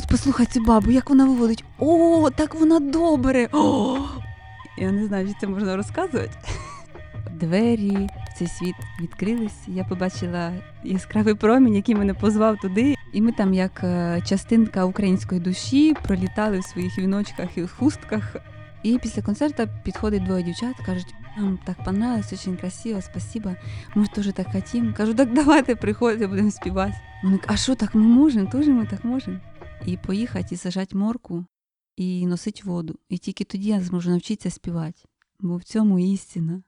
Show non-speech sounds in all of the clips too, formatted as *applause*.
Ось послухай цю бабу, як вона виводить. О, так вона добре. О! Я не знаю, чи це можна розказувати. Двері цей світ відкрились. Я побачила яскравий промінь, який мене позвав туди. І ми там, як е, частинка української душі, пролітали в своїх віночках і хустках. І після концерту підходить двоє дівчат, кажуть, нам так понравилось, очень красиво, спасибо. Ми ж теж так хотім. Кажу, так давайте приходьте, будемо співати. Вони кажуть, а що так ми можемо? Теж ми так можемо. І поїхати і сажати морку, і носити воду. І тільки тоді я зможу навчитися співати. Бо в цьому істина.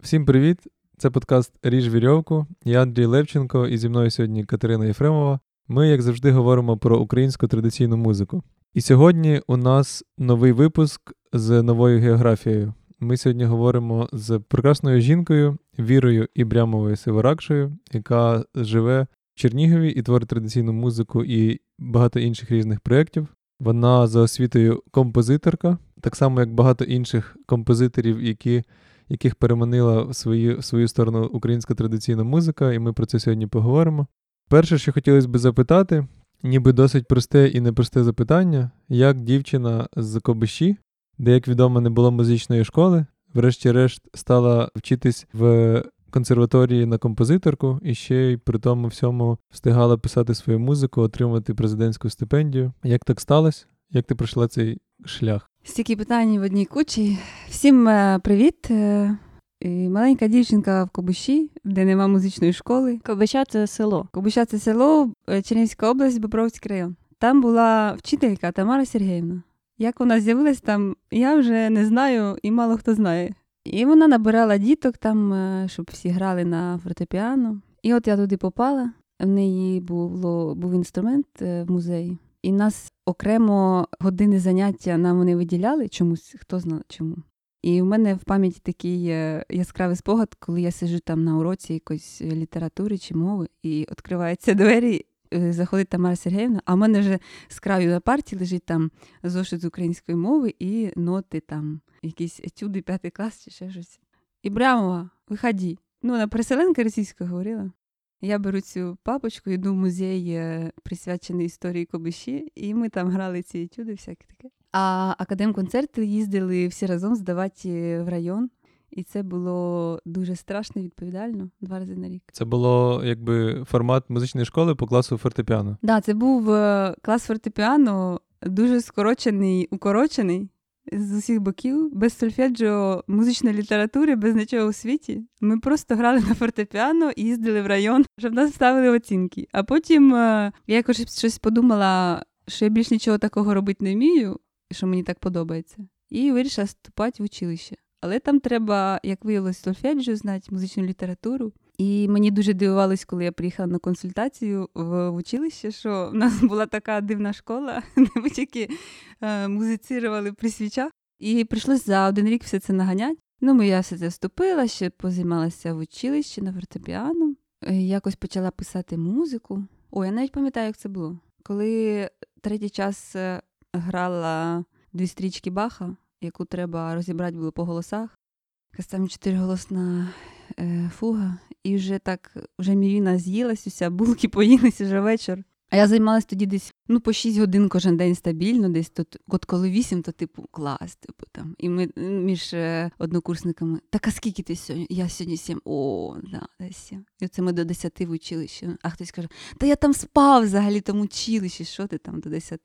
Всім привіт! Це подкаст Ріж вірьовку. Я Андрій Левченко і зі мною сьогодні Катерина Єфремова. Ми, як завжди, говоримо про українську традиційну музику. І сьогодні у нас новий випуск з новою географією. Ми сьогодні говоримо з прекрасною жінкою Вірою Ібрямовою Северакшею, яка живе в Чернігові і творить традиційну музику і багато інших різних проєктів. Вона за освітою композиторка, так само як багато інших композиторів, які яких переманила в свою, в свою сторону українська традиційна музика, і ми про це сьогодні поговоримо. Перше, що хотілося б запитати, ніби досить просте і непросте запитання, як дівчина з Кобиші, де, як відомо, не було музичної школи, врешті-решт стала вчитись в консерваторії на композиторку і ще й при тому всьому встигала писати свою музику, отримати президентську стипендію. Як так сталося? Як ти пройшла цей шлях? Стільки питань в одній кучі. Всім е, привіт. Е, і Маленька дівчинка в Кобиші, де нема музичної школи. Ковбича це село. Кобища це село, е, Чернівська область, Бобровський район. Там була вчителька Тамара Сергіївна. Як вона з'явилась там, я вже не знаю і мало хто знає. І вона набирала діток там, е, щоб всі грали на фортепіано. І от я туди попала. В неї було, був інструмент е, в музеї. І нас окремо години заняття нам вони виділяли чомусь, хто знає чому. І в мене в пам'яті такий е, яскравий спогад, коли я сиджу там на уроці якоїсь літератури чи мови, і відкриваються двері, заходить Тамара Сергіївна, а в мене вже з краю на парті лежить там зошит з української мови і ноти там, якісь етюди, п'ятий клас чи ще щось. Ібрямова, виходи. Ну, вона переселенка російська говорила. Я беру цю папочку, йду в музей, е, присвячений історії Кобиші, і ми там грали ці етюди, всяке таке. А академ-концерти їздили всі разом здавати в район. І це було дуже страшно і відповідально два рази на рік. Це було якби формат музичної школи по класу фортепіано. Так, да, це був е, клас фортепіано, дуже скорочений, укорочений з усіх боків, без сольфеджіо, музичної літератури, без нічого у світі. Ми просто грали на фортепіано і їздили в район, щоб нас ставили оцінки. А потім е, я якось щось подумала, що я більш нічого такого робити не вмію, що мені так подобається. І вирішила вступати в училище. Але там треба, як виявилось, сольфеджіо, знати музичну літературу. І мені дуже дивувалось, коли я приїхала на консультацію в училище, що в нас була така дивна школа, *laughs* де ми тільки е, музицирували при свічах. І прийшлося за один рік все це наганяти. Ну, ми я все це вступила, ще позаймалася в училищі на фортепіано. Е, Якось почала писати музику. Ой, я навіть пам'ятаю, як це було. Коли третій час е, грала дві стрічки Баха, яку треба розібрати було по голосах. Якась там чотириголосна е, фуга, і вже так, вже мівіна з'їлась, уся, булки поїлись вже вечір. А я займалась тоді десь ну, по 6 годин кожен день стабільно, десь тут, от коли 8, то типу клас, типу там. І ми між е, однокурсниками, так а скільки ти сьогодні? Я сьогодні 7. О, да, десь 7. І оце ми до 10 в училищі. А хтось каже, та я там спав взагалі там училищі, що ти там до 10?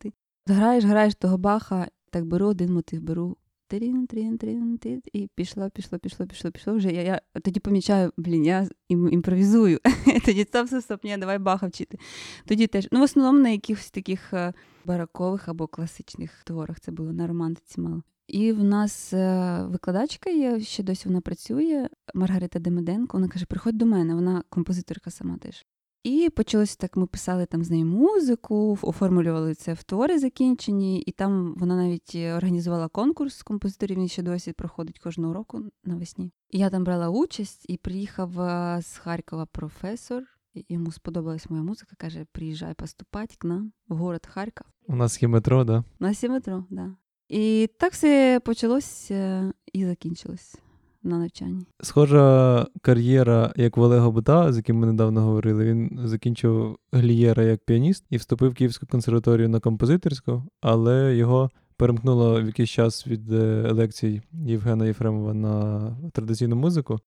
Граєш, граєш того баха, так беру один мотив, беру трін, трін, трін, трін, і пішло, пішло, пішло, пішло, пішло. Вже я, я тоді помічаю, блін, я ім, імпровізую. *laughs* тоді стоп, стоп, стоп, ні, давай баха вчити. Тоді теж, ну в основному на якихось таких е, баракових або класичних творах це було на романтиці мало. І в нас е, викладачка є, ще досі вона працює, Маргарита Демиденко. Вона каже: приходь до мене, вона композиторка сама теж. І почалося так, ми писали там з нею музику, оформлювали це в твори закінчені, і там вона навіть організувала конкурс композиторів, він ще досі проходить кожного року навесні. І я там брала участь і приїхав е, з Харкова професор. Йому сподобалась моя музика, каже: приїжджай поступати к нам в город Харків. У нас є метро, да? У нас є метро, да. І так все почалося і закінчилось на навчанні. Схожа кар'єра, як в Олега Бута, з яким ми недавно говорили. Він закінчив глієра як піаніст і вступив в Київську консерваторію на композиторську, але його перемкнуло в якийсь час від е, лекцій Євгена Єфремова на традиційну музику.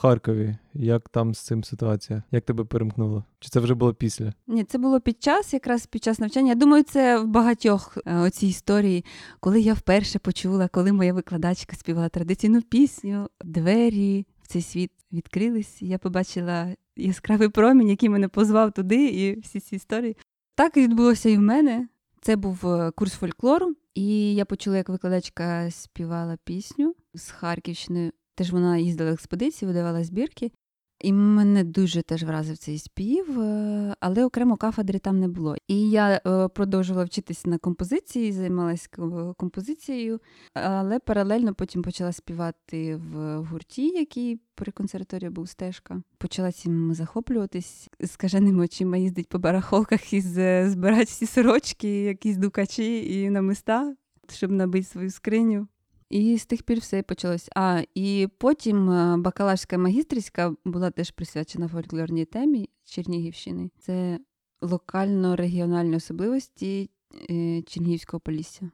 Харкові, як там з цим ситуація? Як тебе перемкнуло? Чи це вже було після? Ні, це було під час, якраз під час навчання. Я думаю, це в багатьох е, оцій історії, коли я вперше почула, коли моя викладачка співала традиційну пісню, двері в цей світ відкрились. Я побачила яскравий промінь, який мене позвав туди, і всі ці історії. Так відбулося і в мене. Це був е, курс фольклору, і я почула, як викладачка співала пісню з Харківщини. Теж вона їздила в експедиції, видавала збірки. І мене дуже теж вразив цей спів, е, але окремо кафедри там не було. І я е, продовжувала вчитися на композиції, займалася композицією, але паралельно потім почала співати в гурті, який при консерваторії був стежка. Почала цим захоплюватись скаженими очима їздить по барахолках і збирати всі сорочки, якісь дукачі і намиста, щоб набити свою скриню. І з тих пір все почалось. А і потім е, бакалаврська магістрська була теж присвячена фольклорній темі Чернігівщини. Це локально-регіональні особливості е, Чернігівського полісся.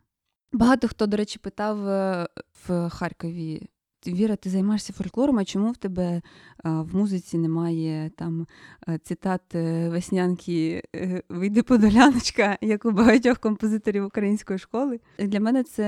Багато хто, до речі, питав е, в Харкові, Віра, ти займаєшся фольклором, а чому в тебе в музиці немає там цитат е, веснянки е, Вийди подоляночка, як у багатьох композиторів української школи? Для мене це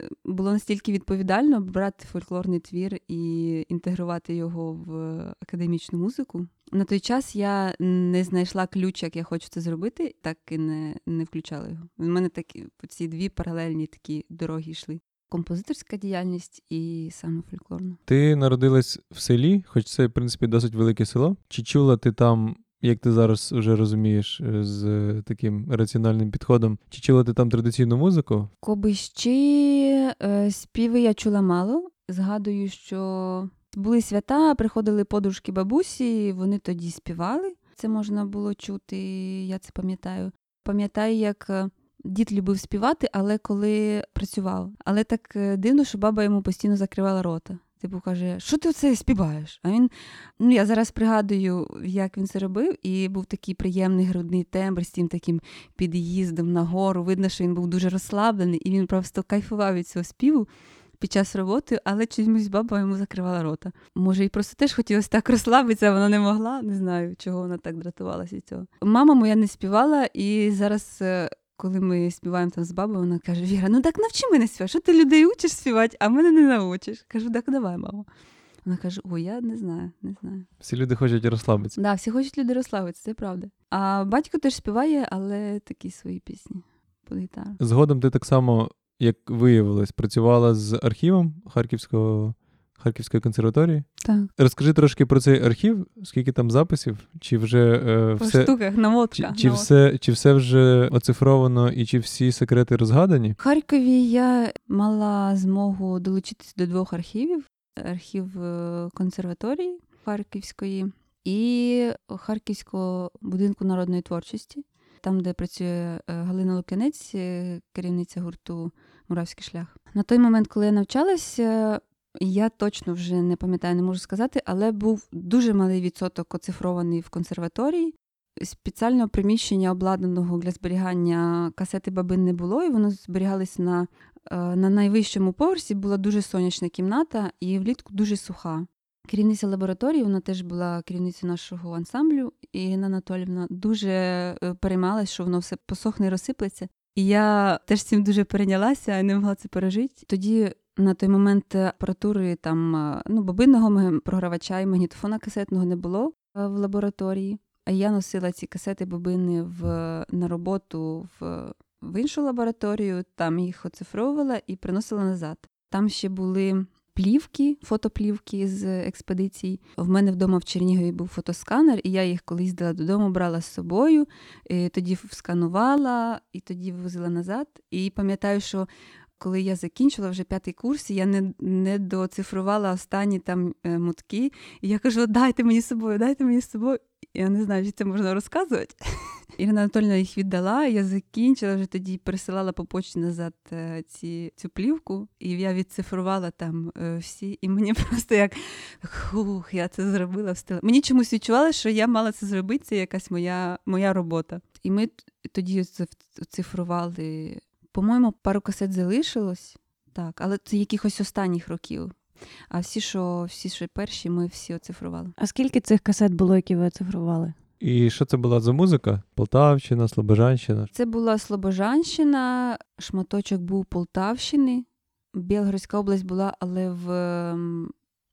е, було настільки відповідально брати фольклорний твір і інтегрувати його в академічну музику. На той час я не знайшла ключ, як я хочу це зробити, так і не не включала його. У мене такі ці дві паралельні такі дороги йшли композиторська діяльність і саме фольклорна. Ти народилась в селі, хоч це, в принципі, досить велике село. Чи чула ти там, як ти зараз вже розумієш, е, з таким раціональним підходом, чи чула ти там традиційну музику? Кобищі е, співи я чула мало. Згадую, що були свята, приходили подружки бабусі, вони тоді співали. Це можна було чути, я це пам'ятаю. Пам'ятаю, як е, Дід любив співати, але коли працював. Але так е, дивно, що баба йому постійно закривала рота. Типу каже, що ти оце співаєш? А він, ну я зараз пригадую, як він це робив, і був такий приємний грудний тембр з тим таким під'їздом на гору. Видно, що він був дуже розслаблений, і він просто кайфував від цього співу під час роботи, але чомусь баба йому закривала рота. Може, і просто теж хотілося так розслабитися, вона не могла. Не знаю, чого вона так дратувалася цього. Мама моя не співала, і зараз е, коли ми співаємо там з бабою, вона каже: Віра, ну так навчи мене співати. Що ти людей учиш співати, а мене не навчиш. Кажу, так давай, мамо. Вона каже: О, я не знаю, не знаю. Всі люди хочуть розслабитися. Так, да, всі хочуть люди розслабитися, це правда. А батько теж співає, але такі свої пісні під гітару. Згодом ти так само, як виявилось, працювала з архівом Харківського Харківської консерваторії. Так. Розкажи трошки про цей архів, скільки там записів, чи вже е, По все штуках, наводка. Чи, чи, все, чи все вже оцифровано і чи всі секрети розгадані? В Харкові я мала змогу долучитися до двох архівів: архів е, консерваторії Харківської і Харківського будинку народної творчості. Там, де працює е, Галина Лук'янець, е, керівниця гурту Муравський шлях. На той момент, коли я навчалася, я точно вже не пам'ятаю, не можу сказати, але був дуже малий відсоток оцифрований в консерваторії. Спеціального приміщення, обладнаного для зберігання касети бабин не було, і воно зберігалось на е, на найвищому поверсі. Була дуже сонячна кімната і влітку дуже суха. Керівниця лабораторії, вона теж була керівницею нашого ансамблю, і Інна дуже е, переймалась, що воно все посохне і розсиплеться. І я теж цим дуже перейнялася і не могла це пережити. Тоді на той момент апаратури там е, ну, бобинного програвача і магнітофона касетного не було е, в лабораторії. А я носила ці касети бобини в, на роботу в, в іншу лабораторію, там їх оцифровувала і приносила назад. Там ще були плівки, фотоплівки з експедицій. В мене вдома в Чернігові був фотосканер, і я їх коли їздила додому, брала з собою, і тоді сканувала і тоді вивозила назад. І пам'ятаю, що Коли я закінчила вже п'ятий курс, я не не доцифрувала останні там е, мотки. І я кажу: дайте мені з собою, дайте мені з собою. Я не знаю, чи це можна розказувати. *laughs* Ірина Анатольовна їх віддала, я закінчила вже тоді пересилала по почті назад е, ці, цю плівку, і я відцифрувала там е, всі. І мені *laughs* просто як хух, я це зробила встигла. Мені чомусь відчувала, що я мала це зробити, це якась моя, моя робота. І ми тоді цифрували. По-моєму, пару касет залишилось, так, але це якихось останніх років. А всі, що всі, що перші, ми всі оцифрували. А скільки цих касет було, які ви оцифрували? І що це була за музика? Полтавщина, Слобожанщина? Це була Слобожанщина, шматочок був Полтавщини. Білгородська область була, але в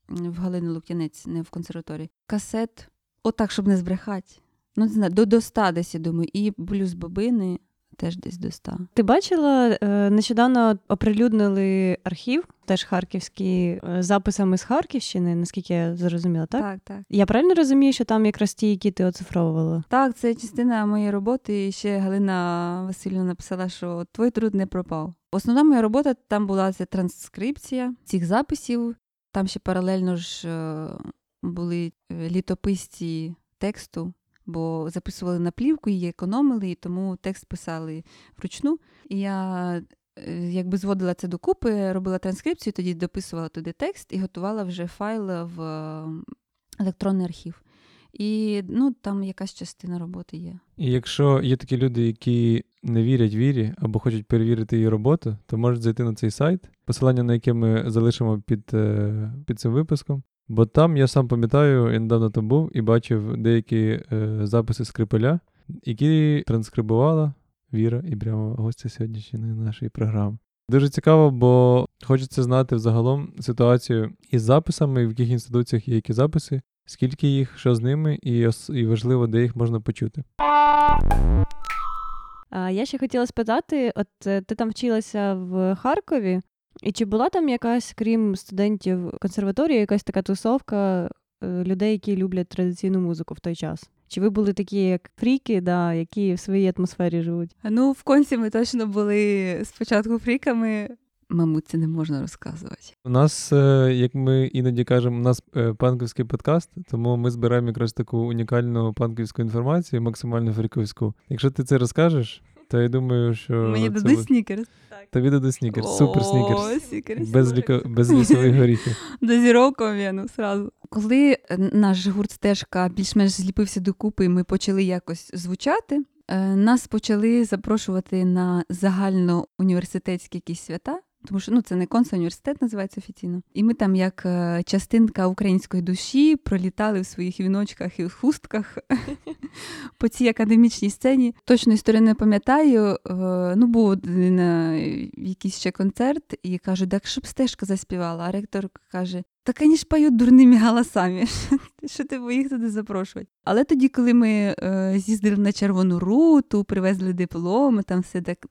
в Галини Лук'янець, не в консерваторії. Касет, отак, щоб не збрехати. Ну, не знаю, до, до 100 десь, я думаю, і плюс бобини теж десь до 100. Ти бачила, е, нещодавно оприлюднили архів, теж харківський, е, записами з Харківщини, наскільки я зрозуміла, так? Так, так. Я правильно розумію, що там якраз ті, які ти оцифровувала? Так, це частина моєї роботи. І ще Галина Васильівна написала, що твій труд не пропав. Основна моя робота там була це транскрипція цих записів. Там ще паралельно ж е, були літописці тексту бо записували на плівку, її економили, і тому текст писали вручну. І я е, якби зводила це докупи, робила транскрипцію, тоді дописувала туди текст і готувала вже файл в електронний архів. І ну, там якась частина роботи є. І якщо є такі люди, які не вірять вірі або хочуть перевірити її роботу, то можуть зайти на цей сайт, посилання на яке ми залишимо під, е, під цим випуском. Бо там я сам пам'ятаю, я недавно там був і бачив деякі е, записи скрипеля, які транскрибувала Віра Ібрямова, гостя сьогоднішньої нашої програми. Дуже цікаво, бо хочеться знати взагалом ситуацію із записами, в яких інституціях є які записи, скільки їх, що з ними, і і важливо, де їх можна почути. Я ще хотіла спитати: от е, ти там вчилася в Харкові, і чи була там якась, крім студентів консерваторії, якась така тусовка е, людей, які люблять традиційну музику в той час? Чи ви були такі, як фріки, да, які в своїй атмосфері живуть? Ну, в конці ми точно були спочатку фріками. Мабуть, це не можна розказувати. У нас, е, як ми іноді кажемо, у нас е, панківський подкаст, тому ми збираємо якраз таку унікальну панківську інформацію, максимально фріковську. Якщо ти це розкажеш, то я думаю, що. Мені дадуть буде... снікерс. Тобі дадуть снікерс. Супер снікерс. Без ліко... без лісових горіхів. *laughs* Дозіровка вену сразу. Коли е, наш гурт стежка більш-менш зліпився докупи, і ми почали якось звучати. Е, нас почали запрошувати на загальноуніверситетські якісь свята. Тому що ну це не конса університет називається офіційно. І ми там, як е, частинка української душі, пролітали в своїх віночках і хустках *laughs* по цій академічній сцені. Точно історію не пам'ятаю. Е, ну, був на якийсь ще концерт, і кажу, так щоб стежка заспівала. А ректор каже: так вони ж поють дурними голосами. *laughs* Що ти їх туди запрошувати? Але тоді, коли ми е, з'їздили на червону руту, привезли дипломи, там все так,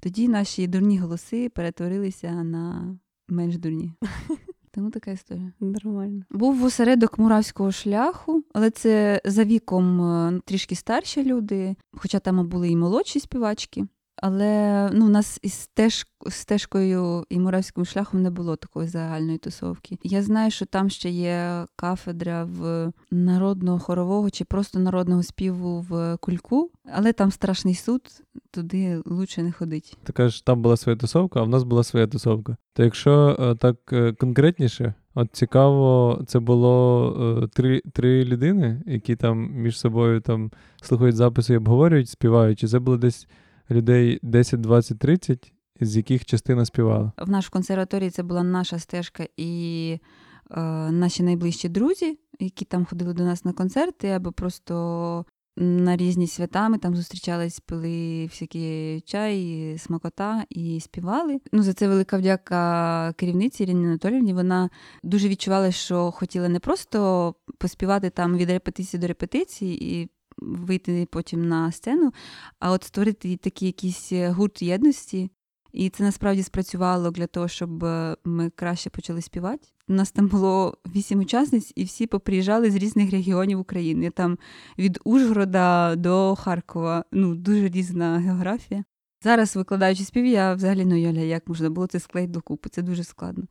тоді наші дурні голоси перетворилися на менш дурні. *laughs* Тому така історія. Нормально. Був осередок муравського шляху, але це за віком е, трішки старші люди, хоча там були і молодші співачки. Але ну, у нас із стеж, стежкою і муравським шляхом не було такої загальної тусовки. Я знаю, що там ще є кафедра в народного хорового чи просто народного співу в кульку, але там страшний суд, туди лучше не ходить. Така ж там була своя тусовка, а в нас була своя тусовка. То якщо е, так е, конкретніше, от цікаво, це було е, три три людини, які там між собою там слухають записи і обговорюють, співають, чи це було десь людей 10, 20, 30, з яких частина співала. В нашій консерваторії це була наша стежка і е, наші найближчі друзі, які там ходили до нас на концерти, або просто на різні свята ми там зустрічались, пили всякі чай, смакота і співали. Ну за це велика вдяка керівниці Ірині Анатоліївні. Вона дуже відчувала, що хотіла не просто поспівати там від репетиції до репетиції і вийти потім на сцену, а от створити такий якийсь е, гурт єдності. І це насправді спрацювало для того, щоб е, ми краще почали співати. У нас там було вісім учасниць, і всі поприїжджали з різних регіонів України. Там від Ужгорода до Харкова. Ну, дуже різна географія. Зараз, викладаючи спів, я взагалі не уявляю, як можна було це склеїти докупи. Це дуже складно,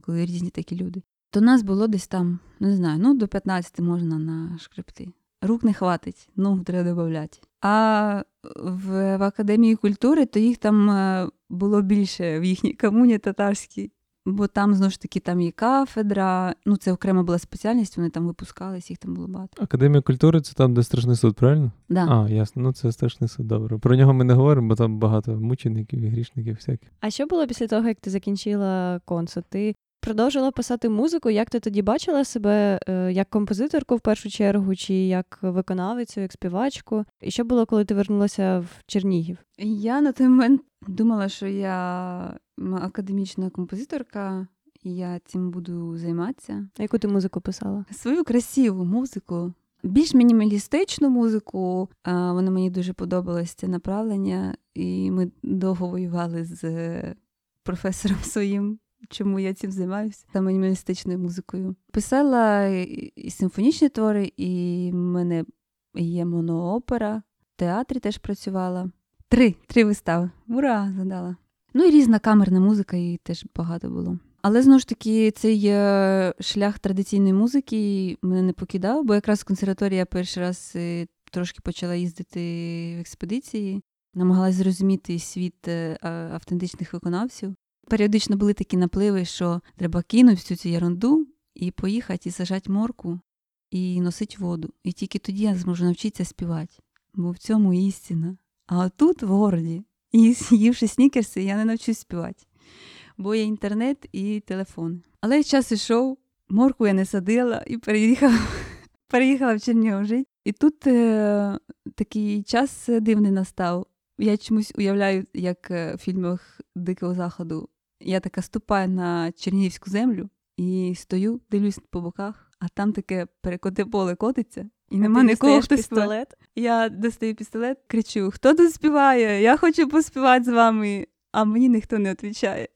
коли різні такі люди. То нас було десь там, не знаю, ну до 15 можна на шкрипти. Рук не хватить, ногу треба додати. А в, в академії культури то їх там е, було більше в їхній комуні татарській. Бо там знову ж таки там є кафедра, ну це окрема була спеціальність, вони там випускались, їх там було багато. Академія культури це там, де страшний суд, правильно? Да. А, ясно. Ну це страшний суд, добре. Про нього ми не говоримо, бо там багато мучеників і грішників всяких. А що було після того, як ти закінчила консу? Ти продовжила писати музику? Як ти тоді бачила себе е, як композиторку в першу чергу, чи як виконавицю, як співачку? І що було, коли ти вернулася в Чернігів? Я на той момент думала, що я академічна композиторка, і я цим буду займатися. А яку ти музику писала? Свою красиву музику, більш мінімалістичну музику. Вона мені дуже подобалось це направлення, і ми довго воювали з е, професором своїм. Чому я цим займаюся саме мінімалістичною музикою? Писала і симфонічні твори, і в мене є моноопера, в театрі теж працювала. Три, три вистави. Ура! Задала. Ну і різна камерна музика, її теж багато було. Але знову ж таки, цей шлях традиційної музики мене не покидав, бо якраз в консерваторії я перший раз е, трошки почала їздити в експедиції, намагалась зрозуміти світ е, автентичних виконавців. Періодично були такі напливи, що треба кинути всю цю ерунду і поїхати і сажати морку і носити воду. І тільки тоді я зможу навчитися співати. Бо в цьому істина. А тут, в городі, і з'ївши снікерси, я не навчусь співати. Бо є інтернет і телефон. Але час ішов, морку я не садила і переїхала, *laughs* переїхала в Чернігів. І тут е, такий час дивний настав. Я чомусь уявляю, як е, в фільмах Дикого Заходу. Я така ступаю на чернігівську землю і стою, дивлюсь по боках, а там таке перекоте поле котиться, і нема Ти нікого, хто пістолет. Я достаю пістолет, кричу: Хто тут співає? Я хочу поспівати з вами, а мені ніхто не відповідає.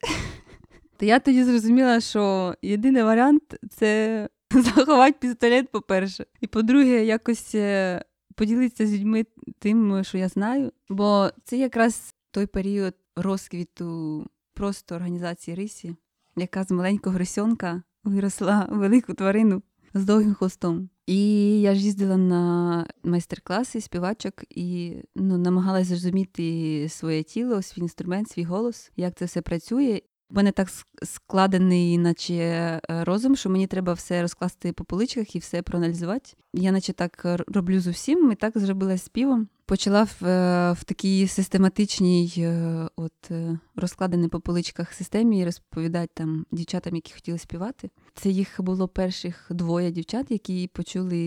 То я тоді зрозуміла, що єдиний варіант це *laughs* заховати пістолет, по-перше. І по-друге, якось е, поділитися з людьми тим, що я знаю. Бо це якраз той період розквіту просто організації Рисі, яка з маленького грисьонка виросла велику тварину з довгим хвостом. І я ж їздила на майстер-класи співачок і ну, намагалася зрозуміти своє тіло, свій інструмент, свій голос, як це все працює. У мене так складений, наче е, розум, що мені треба все розкласти по поличках і все проаналізувати. Я, наче так роблю з усім, і так зробила співом. Почала в, е, в такій систематичній, е, от е, розкладеній по поличках системі розповідати там дівчатам, які хотіли співати. Це їх було перших двоє дівчат, які почули,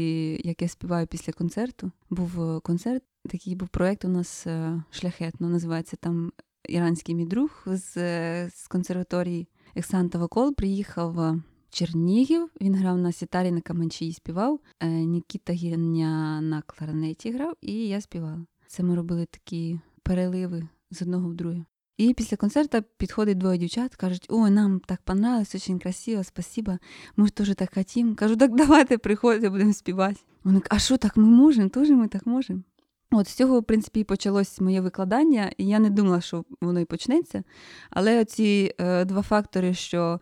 як я співаю після концерту. Був концерт, такий був проєкт у нас шляхетно, називається там іранський мій друг з, з консерваторії Ексан Тавакол приїхав Чернігів. Він грав на сітарі на каманчі і співав. Е, Нікіта Гірня на кларнеті грав, і я співала. Це ми робили такі переливи з одного в друге. І після концерту підходить двоє дівчат, кажуть, ой, нам так понравилось, очень красиво, спасибо. Ми ж теж так хотім. Кажу, так давайте приходьте, будемо співати. Вони а що так ми можемо? Теж ми так можемо. От з цього, в принципі, і почалось моє викладання, і я не думала, що воно і почнеться. Але ці е, два фактори, що,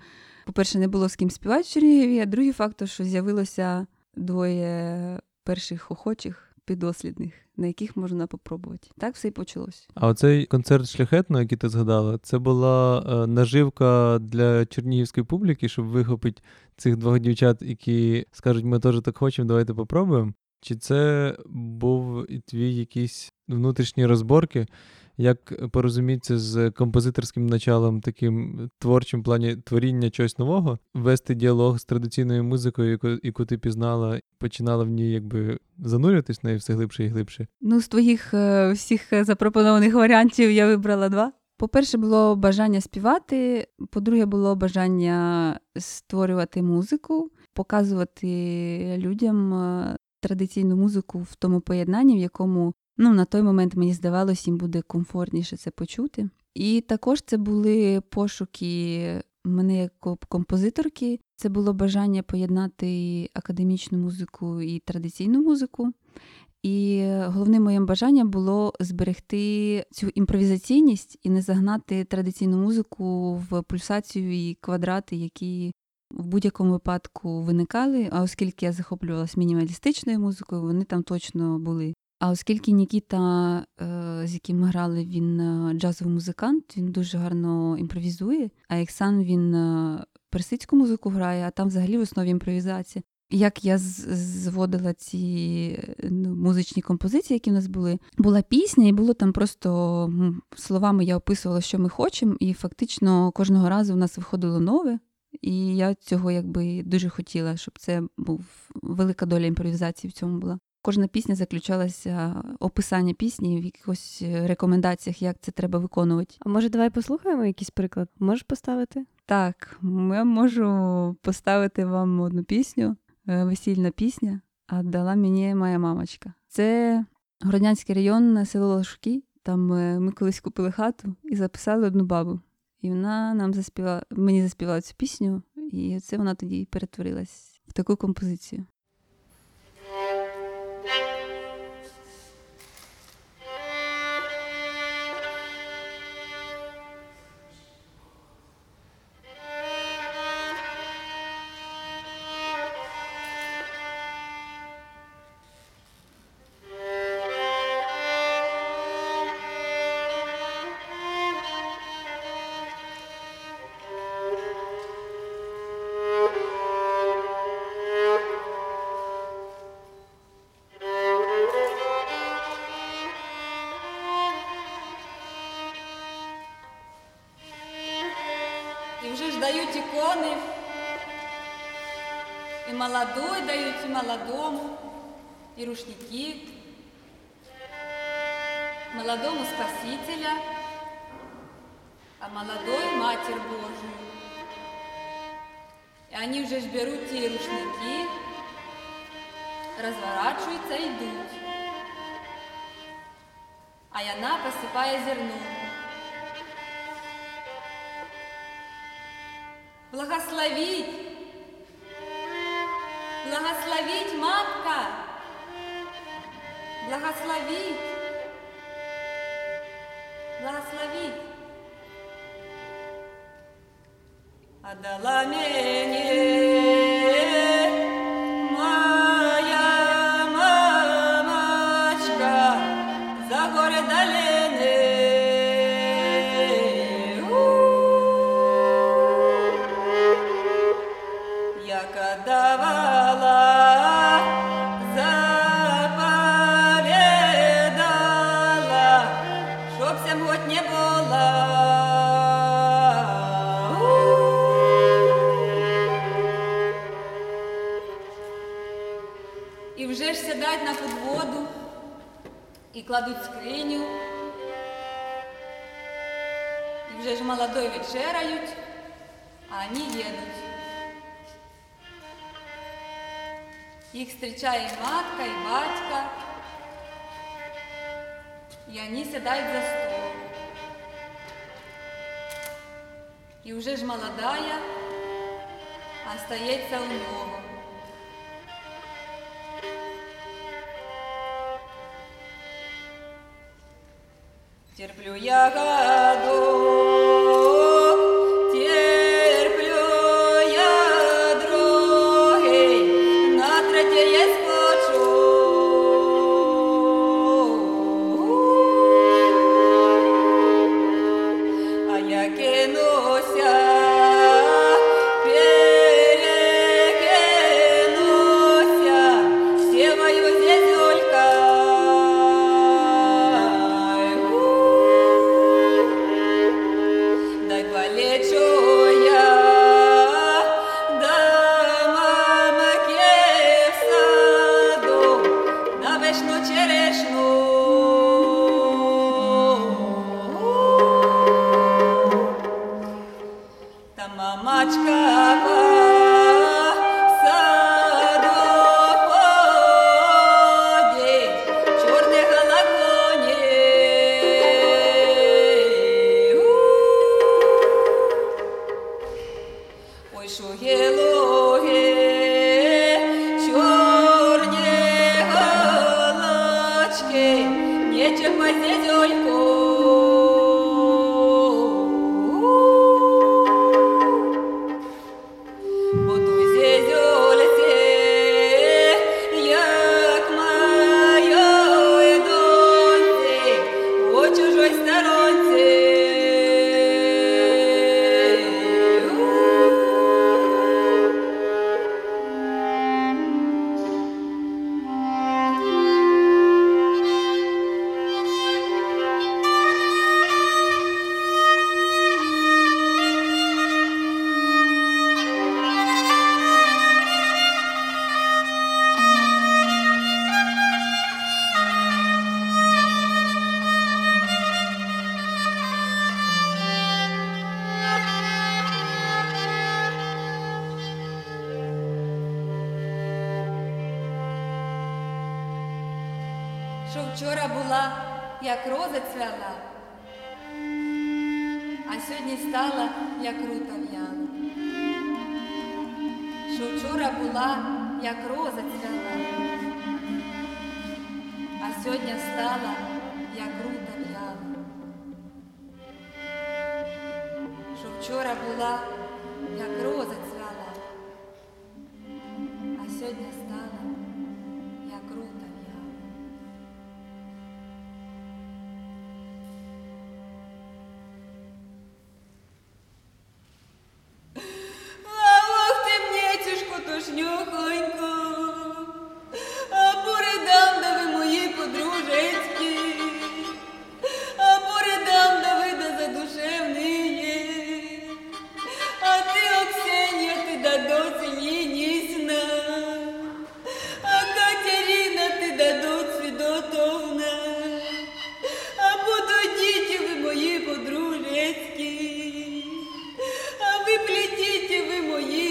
по-перше, не було з ким співати в Чернігові, а другий фактор, що з'явилося двоє перших охочих піддослідних, на яких можна попробувати. Так все і почалось. А оцей концерт шляхетно, який ти згадала, це була е, наживка для чернігівської публіки, щоб вихопити цих двох дівчат, які скажуть, ми теж так хочемо, давайте попробуємо. Чи це був і твій якісь внутрішні розборки, як порозумітися з композиторським началом, таким творчим плані творіння чогось нового, вести діалог з традиційною музикою, яку, яку ти пізнала, починала в ній якби занурюватись в неї все глибше і глибше? Ну, з твоїх е, всіх запропонованих варіантів я вибрала два. По-перше, було бажання співати. По-друге, було бажання створювати музику, показувати людям е, традиційну музику в тому поєднанні, в якому ну, на той момент мені здавалось, їм буде комфортніше це почути. І також це були пошуки мене як композиторки. Це було бажання поєднати академічну музику і традиційну музику. І головним моїм бажанням було зберегти цю імпровізаційність і не загнати традиційну музику в пульсацію і квадрати, які в будь-якому випадку виникали. А оскільки я захоплювалася мінімалістичною музикою, вони там точно були. А оскільки Нікіта, е, з яким ми грали, він е, джазовий музикант, він дуже гарно імпровізує. А Ексан він е, персидську музику грає, а там взагалі в основі імпровізація. Як я зводила ці ну, музичні композиції, які в нас були, була пісня, і було там просто словами я описувала, що ми хочемо, і фактично кожного разу в нас виходило нове. І я цього якби дуже хотіла, щоб це був велика доля імпровізації в цьому була. Кожна пісня заключалася описання пісні в якихось рекомендаціях, як це треба виконувати. А може, давай послухаємо якийсь приклад? Можеш поставити? Так, я можу поставити вам одну пісню, е, весільна пісня, а дала мені моя мамочка. Це Городнянський район, село Лошуки. Там е, ми колись купили хату і записали одну бабу. І вона нам заспівала, мені заспівала цю пісню, і це вона тоді перетворилась в таку композицію. Дають иконы, и молодой дают, и молодому, и рушники, молодому Спасителя, а молодой Матерь Божию. И они уже ж берут те рушники, разворачиваются и идут. А яна посыпая зерном. Благословить, благословить, матка, благословить, благословить. Отдала мне кладуть скриню. І вже ж молодой вечеряють, а вони їдуть. Їх зустрічає матка і батька, і вони сідають за стол. І вже ж молодая остається у нього. Yuyaga.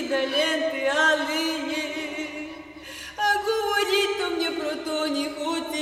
Да ленти алині, а говорить-то мені про то не хочеться,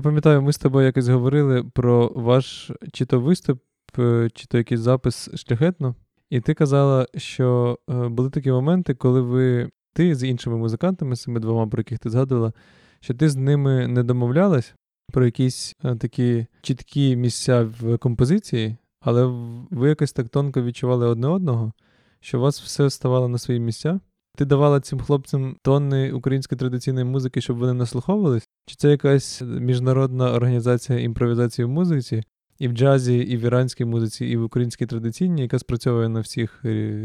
Я пам'ятаю, ми з тобою якось говорили про ваш чи то виступ, е, чи то якийсь запис шляхетно, і ти казала, що е, були такі моменти, коли ви, ти з іншими музикантами, з цими двома, про яких ти згадувала, що ти з ними не домовлялась про якісь е, такі чіткі місця в композиції, але ви якось так тонко відчували одне одного, що у вас все ставало на свої місця. Ти давала цим хлопцям тонни української традиційної музики, щоб вони наслуховувались? Чи це якась міжнародна організація імпровізації в музиці, і в джазі, і в іранській музиці, і в українській традиційній, яка спрацьовує на всіх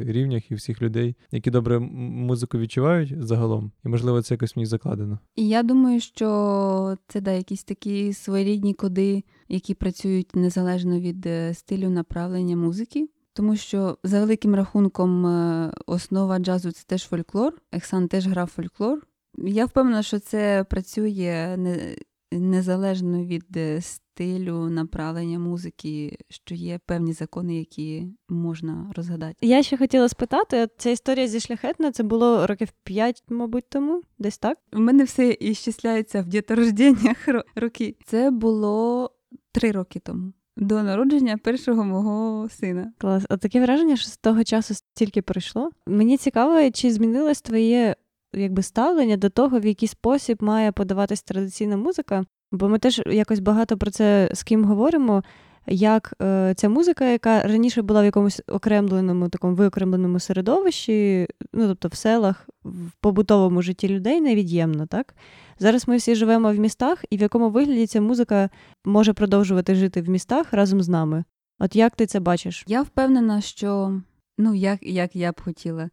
рівнях і всіх людей, які добре музику відчувають загалом, і можливо це якось в них закладено. Я думаю, що це да, якісь такі своєрідні коди, які працюють незалежно від е, стилю направлення музики. Тому що за великим рахунком е, основа джазу це теж фольклор. Ексан теж грав фольклор. Я впевнена, що це працює не, незалежно від е, стилю направлення музики, що є певні закони, які можна розгадати. Я ще хотіла спитати, ця історія зі шляхетно, це було років 5, мабуть, тому, десь так? У мене все іщисляється в діторожденнях роки. Це було три роки тому. До народження першого мого сина. Клас. От таке враження, що з того часу стільки пройшло. Мені цікаво, чи змінилось твоє якби ставлення до того, в який спосіб має подаватись традиційна музика. Бо ми теж якось багато про це з ким говоримо. Як е, ця музика, яка раніше була в якомусь окремленому такому виокремленому середовищі, ну тобто в селах, в побутовому житті людей невід'ємна, так? Зараз ми всі живемо в містах, і в якому вигляді ця музика може продовжувати жити в містах разом з нами. От як ти це бачиш? Я впевнена, що ну як, як я б хотіла,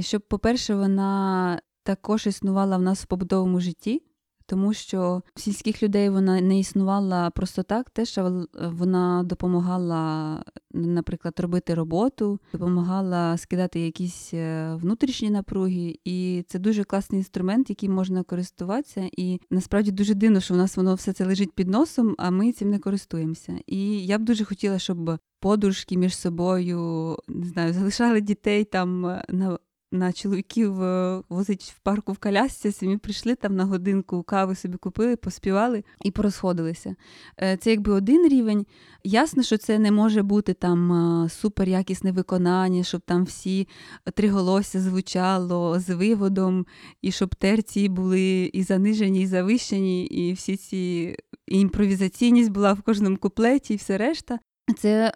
щоб, по-перше, вона також існувала в нас в побутовому житті, тому що сільських людей вона не існувала просто так, те, вл- вона допомагала, наприклад, робити роботу, допомагала скидати якісь е, внутрішні напруги, і це дуже класний інструмент, яким можна користуватися. І насправді дуже дивно, що в нас воно все це лежить під носом, а ми цим не користуємося. І я б дуже хотіла, щоб подружки між собою не знаю, залишали дітей там е, на. На чоловіків е, возить в парку в колясці, самі прийшли там на годинку, кави собі купили, поспівали і порозходилися. Е, Це якби один рівень. Ясно, що це не може бути там е, супер якісне виконання, щоб там всі три голося звучало з виводом, і щоб терції були і занижені, і завищені, і всі ці і імпровізаційність була в кожному куплеті, і все решта. Це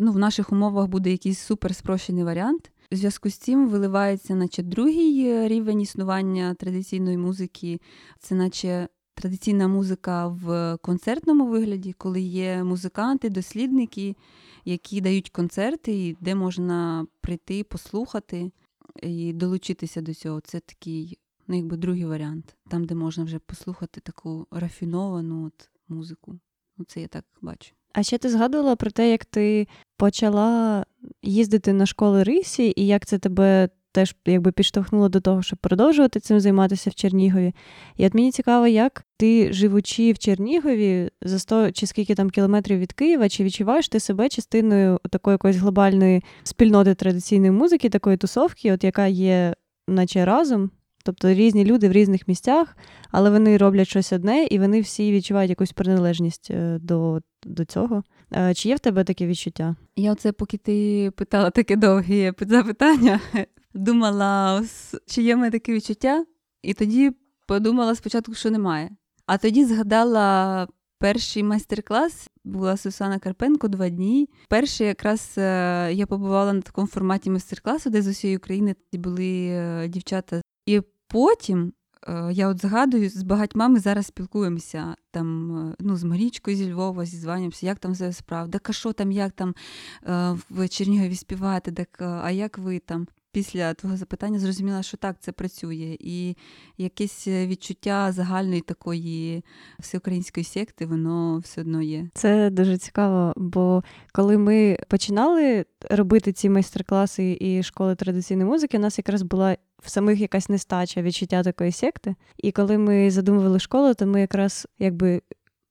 ну, в наших умовах буде якийсь супер спрощений варіант. У зв'язку з цим виливається, наче другий е, рівень існування традиційної музики, це наче традиційна музика в концертному вигляді, коли є музиканти, дослідники, які дають концерти, де можна прийти, послухати. і долучитися до цього. Це такий, ну якби другий варіант, там, де можна вже послухати таку рафіновану от музику. Ну, це я так бачу. А ще ти згадувала про те, як ти почала їздити на школи рисі, і як це тебе теж якби підштовхнуло до того, щоб продовжувати цим займатися в Чернігові. І от мені цікаво, як ти, живучи в Чернігові за 100 чи скільки там кілометрів від Києва, чи відчуваєш ти себе частиною такої якоїсь глобальної спільноти традиційної музики, такої тусовки, от яка є, наче разом. Тобто різні люди в різних місцях, але вони роблять щось одне, і вони всі відчувають якусь приналежність е, до до цього. Е, чи є в тебе таке відчуття? Я оце, поки ти питала таке довге запитання, *laughs* думала, чи є в мене таке відчуття, і тоді подумала спочатку, що немає. А тоді згадала перший майстер-клас, була Сусана Карпенко два дні. Перший якраз е, я побувала на такому форматі майстер-класу, де з усієї України були дівчата. І потім е, я от згадую, з багатьма ми зараз спілкуємося там, ну, з Марічкою зі Львова, зізванюємося, як там за справа, так а що там, як там в Чернігові співати, так а як ви там? після твого запитання зрозуміла, що так, це працює. І якесь відчуття загальної такої всеукраїнської секти, воно все одно є. Це дуже цікаво, бо коли ми починали робити ці майстер-класи і школи традиційної музики, у нас якраз була в самих якась нестача відчуття такої секти. І коли ми задумували школу, то ми якраз якби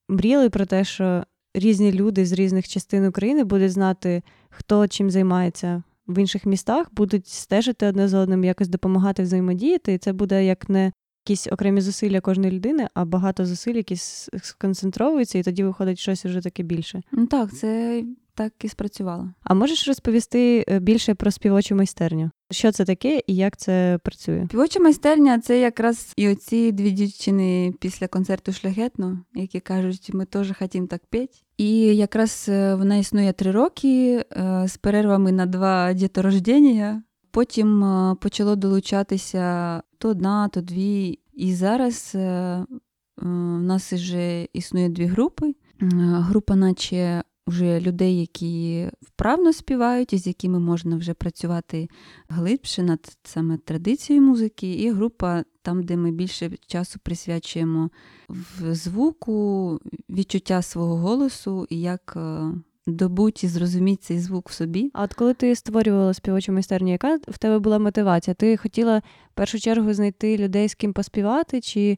мріяли про те, що різні люди з різних частин України будуть знати, хто чим займається в інших містах будуть стежити одне з одним, якось допомагати взаємодіяти, і це буде як не якісь окремі зусилля кожної людини, а багато зусиль, які сконцентровуються, і тоді виходить щось вже таке більше. Ну так, це так і спрацювало. А можеш розповісти е, більше про співочу майстерню? Що це таке і як це працює? Співоча майстерня це якраз і оці дві дівчини після концерту шляхетно, які кажуть, ми теж хотімо так петь. І якраз е, вона існує три роки е, з перервами на два діторождення. Потім почало долучатися то одна, то дві. І зараз у нас вже існує дві групи. Група, наче вже людей, які вправно співають, і з якими можна вже працювати глибше над саме традицією музики, і група там, де ми більше часу присвячуємо в звуку, відчуття свого голосу і як. Добуть і зрозуміти цей звук в собі. А от коли ти створювала співочу майстерню, яка в тебе була мотивація? Ти хотіла в першу чергу знайти людей, з ким поспівати, чи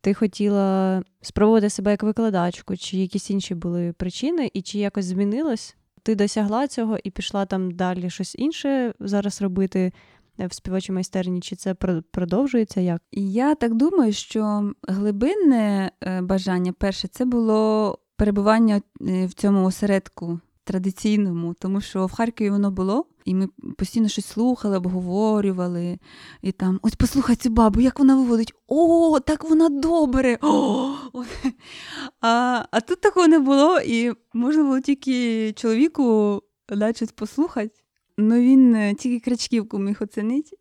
ти хотіла спробувати себе як викладачку, чи якісь інші були причини, і чи якось змінилось? Ти досягла цього і пішла там далі щось інше зараз робити в співочій майстерні, чи це продовжується як? Я так думаю, що глибинне е, бажання перше це було перебування е, в цьому осередку традиційному, тому що в Харкові воно було, і ми постійно щось слухали, обговорювали. І там, ось послухай цю бабу, як вона виводить, о, так вона добре. О! А а тут такого не було, і можна було тільки чоловіку щось послухати. Ну він е, тільки крачківку міг оцінити.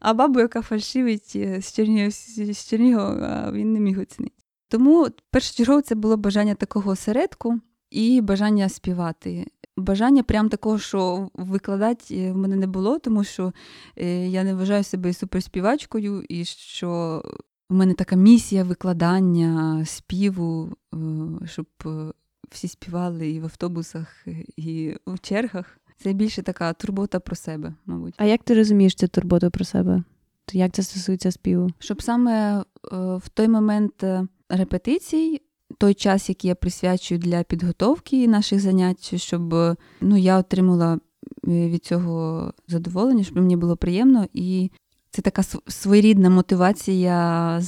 А бабу, яка фальшивить е, з Чернігова, він не міг оцінити. Тому першочергово це було бажання такого осередку і бажання співати. Бажання прям такого, що викладати е, в мене не було, тому що е, я не вважаю себе суперспівачкою, і що в мене така місія викладання співу, е, щоб всі співали і в автобусах, і в чергах. Це більше така турбота про себе, мабуть. А як ти розумієш цю турботу про себе? Як це стосується співу? Щоб саме в той момент репетицій той час, який я присвячую для підготовки наших занять, щоб ну, я отримала е, від цього задоволення, щоб мені було приємно. І це така своєрідна мотивація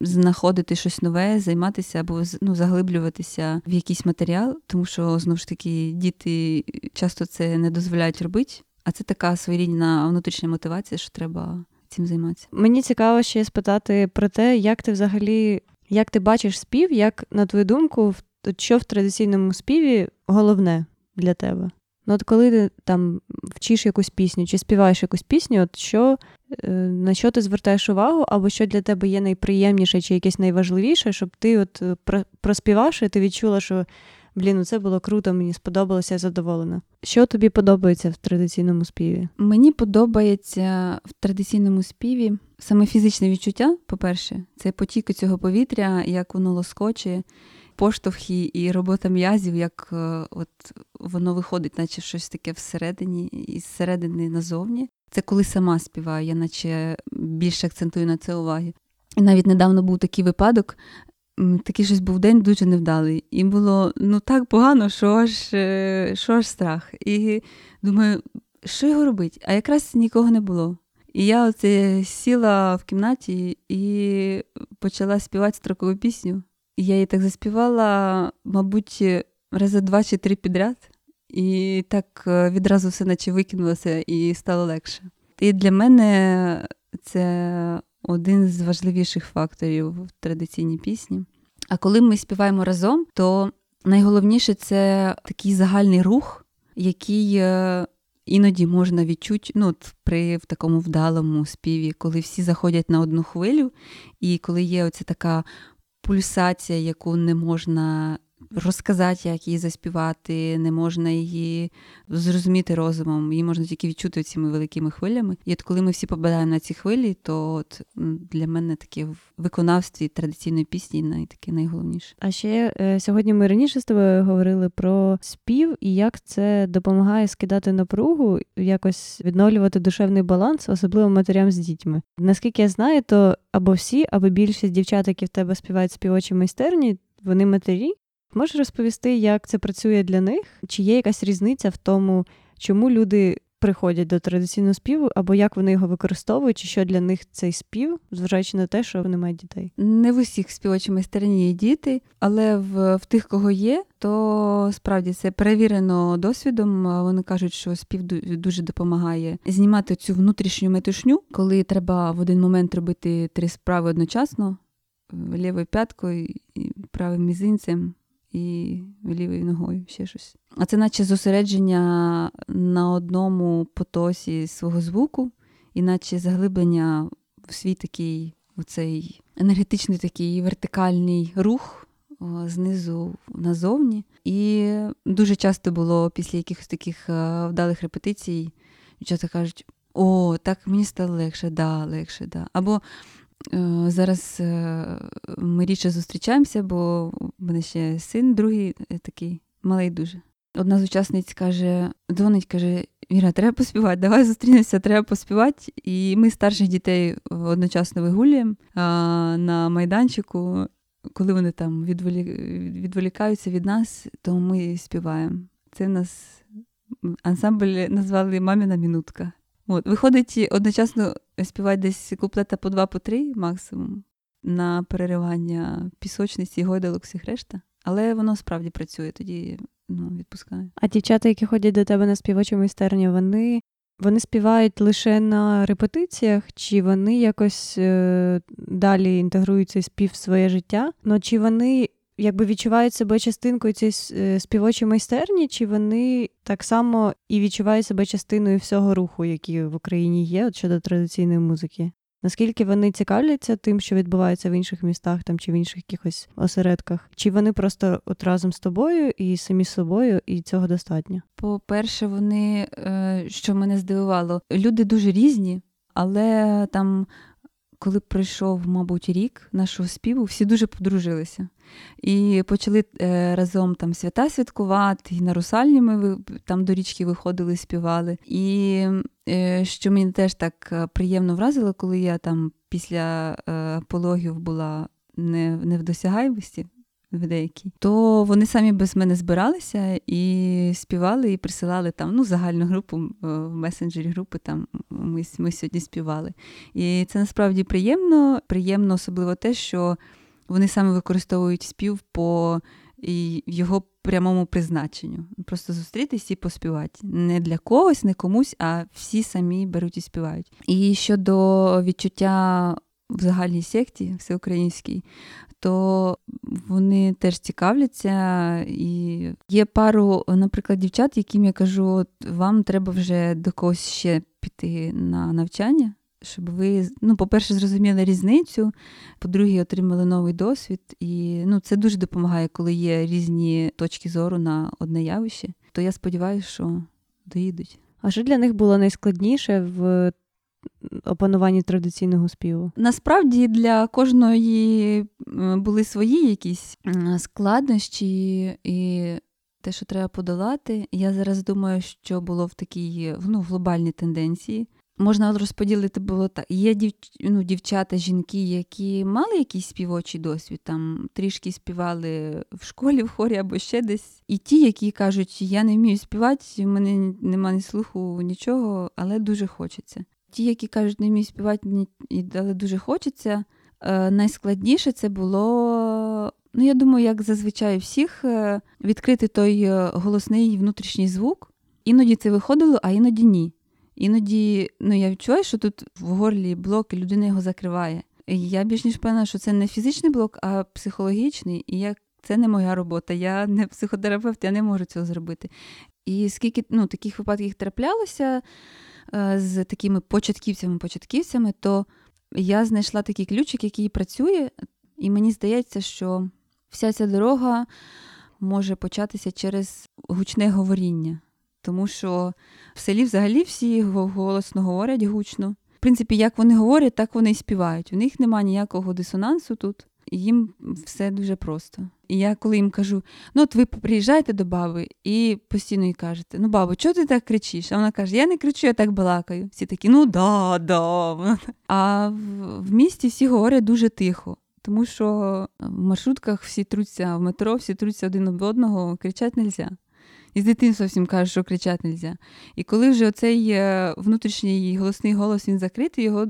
знаходити щось нове, займатися або ну, заглиблюватися в якийсь матеріал, тому що знову ж таки діти часто це не дозволяють робити. А це така своєрідна внутрішня мотивація, що треба цим займатися. Мені цікаво ще спитати про те, як ти взагалі як ти бачиш спів, як, на твою думку, що в традиційному співі головне для тебе? Ну, от коли ти там вчиш якусь пісню чи співаєш якусь пісню, от що, е, на що ти звертаєш увагу, або що для тебе є найприємніше чи якесь найважливіше, щоб ти от е, проспівавши, ти відчула, що блін, ну це було круто, мені сподобалося, я задоволена. Що тобі подобається в традиційному співі? Мені подобається в традиційному співі саме фізичне відчуття, по-перше, це потік цього повітря, як воно лоскоче, поштовхи і робота м'язів, як е, от воно виходить, наче щось таке всередині, і зсередини назовні. Це коли сама співаю, я наче більше акцентую на це уваги. Навіть недавно був такий випадок. Такий щось був день дуже невдалий. І було ну так погано, що аж, е, що аж страх. І думаю, що його робити? А якраз нікого не було. І я оце сіла в кімнаті і почала співати строкову пісню. І я її так заспівала, мабуть, рази два чи три підряд. І так е, відразу все наче викинулося і стало легше. І для мене це один з важливіших факторів в традиційній пісні. А коли ми співаємо разом, то найголовніше це такий загальний рух, який е, іноді можна відчути ну, при в такому вдалому співі, коли всі заходять на одну хвилю, і коли є оця така пульсація, яку не можна розказати, як її заспівати, не можна її зрозуміти розумом, її можна тільки відчути цими великими хвилями. І от коли ми всі попадаємо на ці хвилі, то от для мене таке в виконавстві традиційної пісні най, таке найголовніше. А ще е, сьогодні ми раніше з тобою говорили про спів і як це допомагає скидати напругу, якось відновлювати душевний баланс, особливо матерям з дітьми. Наскільки я знаю, то або всі, або більшість дівчат, які в тебе співають в співочій майстерні, вони матері. Можеш розповісти, як це працює для них? Чи є якась різниця в тому, чому люди приходять до традиційного співу, або як вони його використовують, чи що для них цей спів, зважаючи на те, що вони мають дітей? Не в усіх співочій майстерні є діти, але в, в тих, кого є, то справді це перевірено досвідом. Вони кажуть, що спів дуже допомагає знімати цю внутрішню метушню, коли треба в один момент робити три справи одночасно: лівою п'яткою, і правим мізинцем і лівою ногою, ще щось. А це наче зосередження на одному потосі свого звуку, і наче заглиблення в свій такий оцей енергетичний такий вертикальний рух знизу назовні. І дуже часто було після якихось таких е, вдалих репетицій, дівчата кажуть: о, так мені стало легше, да, легше, да. Або зараз е, ми рідше зустрічаємося, бо в мене ще син другий е, такий малий дуже. Одна з учасниць каже, дзвонить, каже: Віра, треба поспівати, давай зустрінемося, треба поспівати. І ми старших дітей одночасно вигулюємо на майданчику. Коли вони там відволікаються від нас, то ми співаємо. Це в нас ансамбль назвали Маміна мінутка. От, виходить, одночасно співати десь куплета по два, по три максимум на переривання пісочниці, гойдалок, всіх решта. Але воно справді працює, тоді ну, відпускає. А дівчата, які ходять до тебе на співочу майстерню, вони, вони співають лише на репетиціях, чи вони якось е, далі інтегрують цей спів в своє життя? Ну чи вони якби відчувають себе частинкою цієї е, співочої майстерні, чи вони так само і відчувають себе частиною всього руху, який в Україні є от щодо традиційної музики? Наскільки вони цікавляться тим, що відбувається в інших містах там чи в інших якихось осередках? Чи вони просто от разом з тобою і самі з собою, і цього достатньо? По-перше, вони, е, що мене здивувало, люди дуже різні, але там, коли пройшов, мабуть, рік нашого співу, всі дуже подружилися. І почали е, разом там свята святкувати, і на русальні ми там до річки виходили, співали. І е, що мені теж так е, приємно вразило, коли я там після пологів була не, не в досягаємості, в деякій, то вони самі без мене збиралися і співали, і присилали там ну, загальну групу е, в месенджері групи. Там ми, ми сьогодні співали. І це насправді приємно. Приємно, особливо те, що вони саме використовують спів по і його прямому призначенню. Просто зустрітись і поспівати. Не для когось, не комусь, а всі самі беруть і співають. І щодо відчуття в загальній секті всеукраїнській, то вони теж цікавляться. І є пару, наприклад, дівчат, яким я кажу, от вам треба вже до когось ще піти на навчання. щоб ви, ну, по-перше, зрозуміли різницю, по-друге, отримали новий досвід. І ну, це дуже допомагає, коли є різні точки зору на одне явище. То я сподіваюся, що доїдуть. А що для них було найскладніше в опануванні традиційного співу? Насправді для кожної були свої якісь складнощі і те, що треба подолати. Я зараз думаю, що було в такій ну, глобальній тенденції. Можна розподілити було так. Є дів... ну, дівчата, жінки, які мали якийсь співочий досвід, там трішки співали в школі, в хорі або ще десь. І ті, які кажуть, я не вмію співати, в мене немає ні слуху, нічого, але дуже хочеться. Ті, які кажуть, не вмію співати, але дуже хочеться. Е, найскладніше це було, ну я думаю, як зазвичай всіх, е, відкрити той е, голосний внутрішній звук. Іноді це виходило, а іноді ні. Іноді ну, я відчуваю, що тут в горлі блок, і людина його закриває. Я більш ніж певна, що це не фізичний блок, а психологічний. І як це не моя робота, я не психотерапевт, я не можу цього зробити. І скільки ну, таких випадків траплялося з такими початківцями-початківцями, то я знайшла такий ключик, який працює, і мені здається, що вся ця дорога може початися через гучне говоріння. Тому що в селі взагалі всі голосно говорять гучно. В принципі, як вони говорять, так вони і співають. У них немає ніякого дисонансу тут, їм все дуже просто. І я коли їм кажу: ну от ви приїжджаєте до баби і постійно їй кажете, ну бабу, чого ти так кричиш? А вона каже, я не кричу, я так балакаю. Всі такі, ну да, да. А в, місті всі говорять дуже тихо. Тому що в маршрутках всі труться, в метро всі труться один об одного, кричати не можна. І з дитинства всім кажуть, що кричати не можна. І коли вже оцей е, внутрішній голосний голос він закритий, його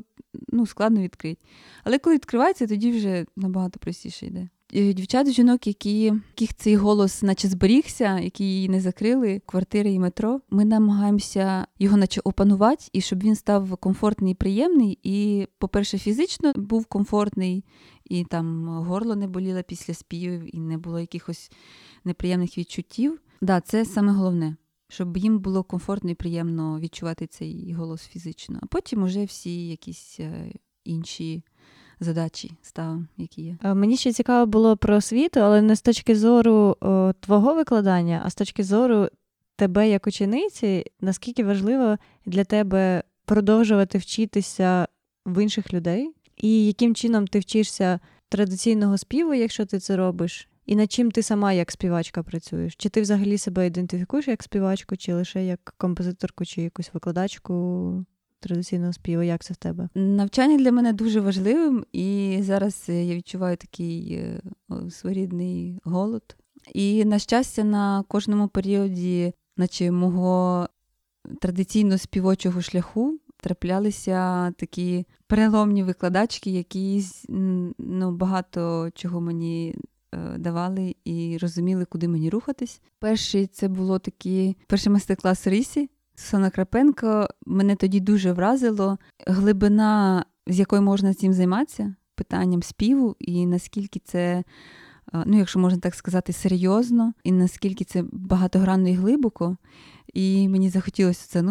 ну, складно відкрити. Але коли відкривається, тоді вже набагато простіше йде. Дівчат, жінок, які, яких цей голос наче зберігся, які її не закрили, квартири і метро. Ми намагаємося його наче опанувати, і щоб він став комфортний приємний. І, по-перше, фізично був комфортний, і там горло не боліло після співів, і не було якихось неприємних відчуттів. Да, це саме головне, щоб їм було комфортно і приємно відчувати цей голос фізично. А потім уже всі якісь е, інші задачі ставимо, які є. Мені ще цікаво було про освіту, але не з точки зору о, твого викладання, а з точки зору тебе як учениці, наскільки важливо для тебе продовжувати вчитися в інших людей, і яким чином ти вчишся традиційного співу, якщо ти це робиш, і над чим ти сама як співачка працюєш? Чи ти взагалі себе ідентифікуєш як співачку, чи лише як композиторку, чи якусь викладачку традиційного співу? Як це в тебе? Навчання для мене дуже важливим, і зараз я відчуваю такий е, своєрідний голод. І, на щастя, на кожному періоді, наче мого традиційно співочого шляху, траплялися такі переломні викладачки, які ну, багато чого мені давали і розуміли, куди мені рухатись. Перший це було такий перший майстер-клас Рисі. Сана Крапенко мене тоді дуже вразило глибина, з якою можна цим займатися, питанням співу, і наскільки це, е, ну, якщо можна так сказати, серйозно, і наскільки це багатогранно і глибоко. І мені захотілося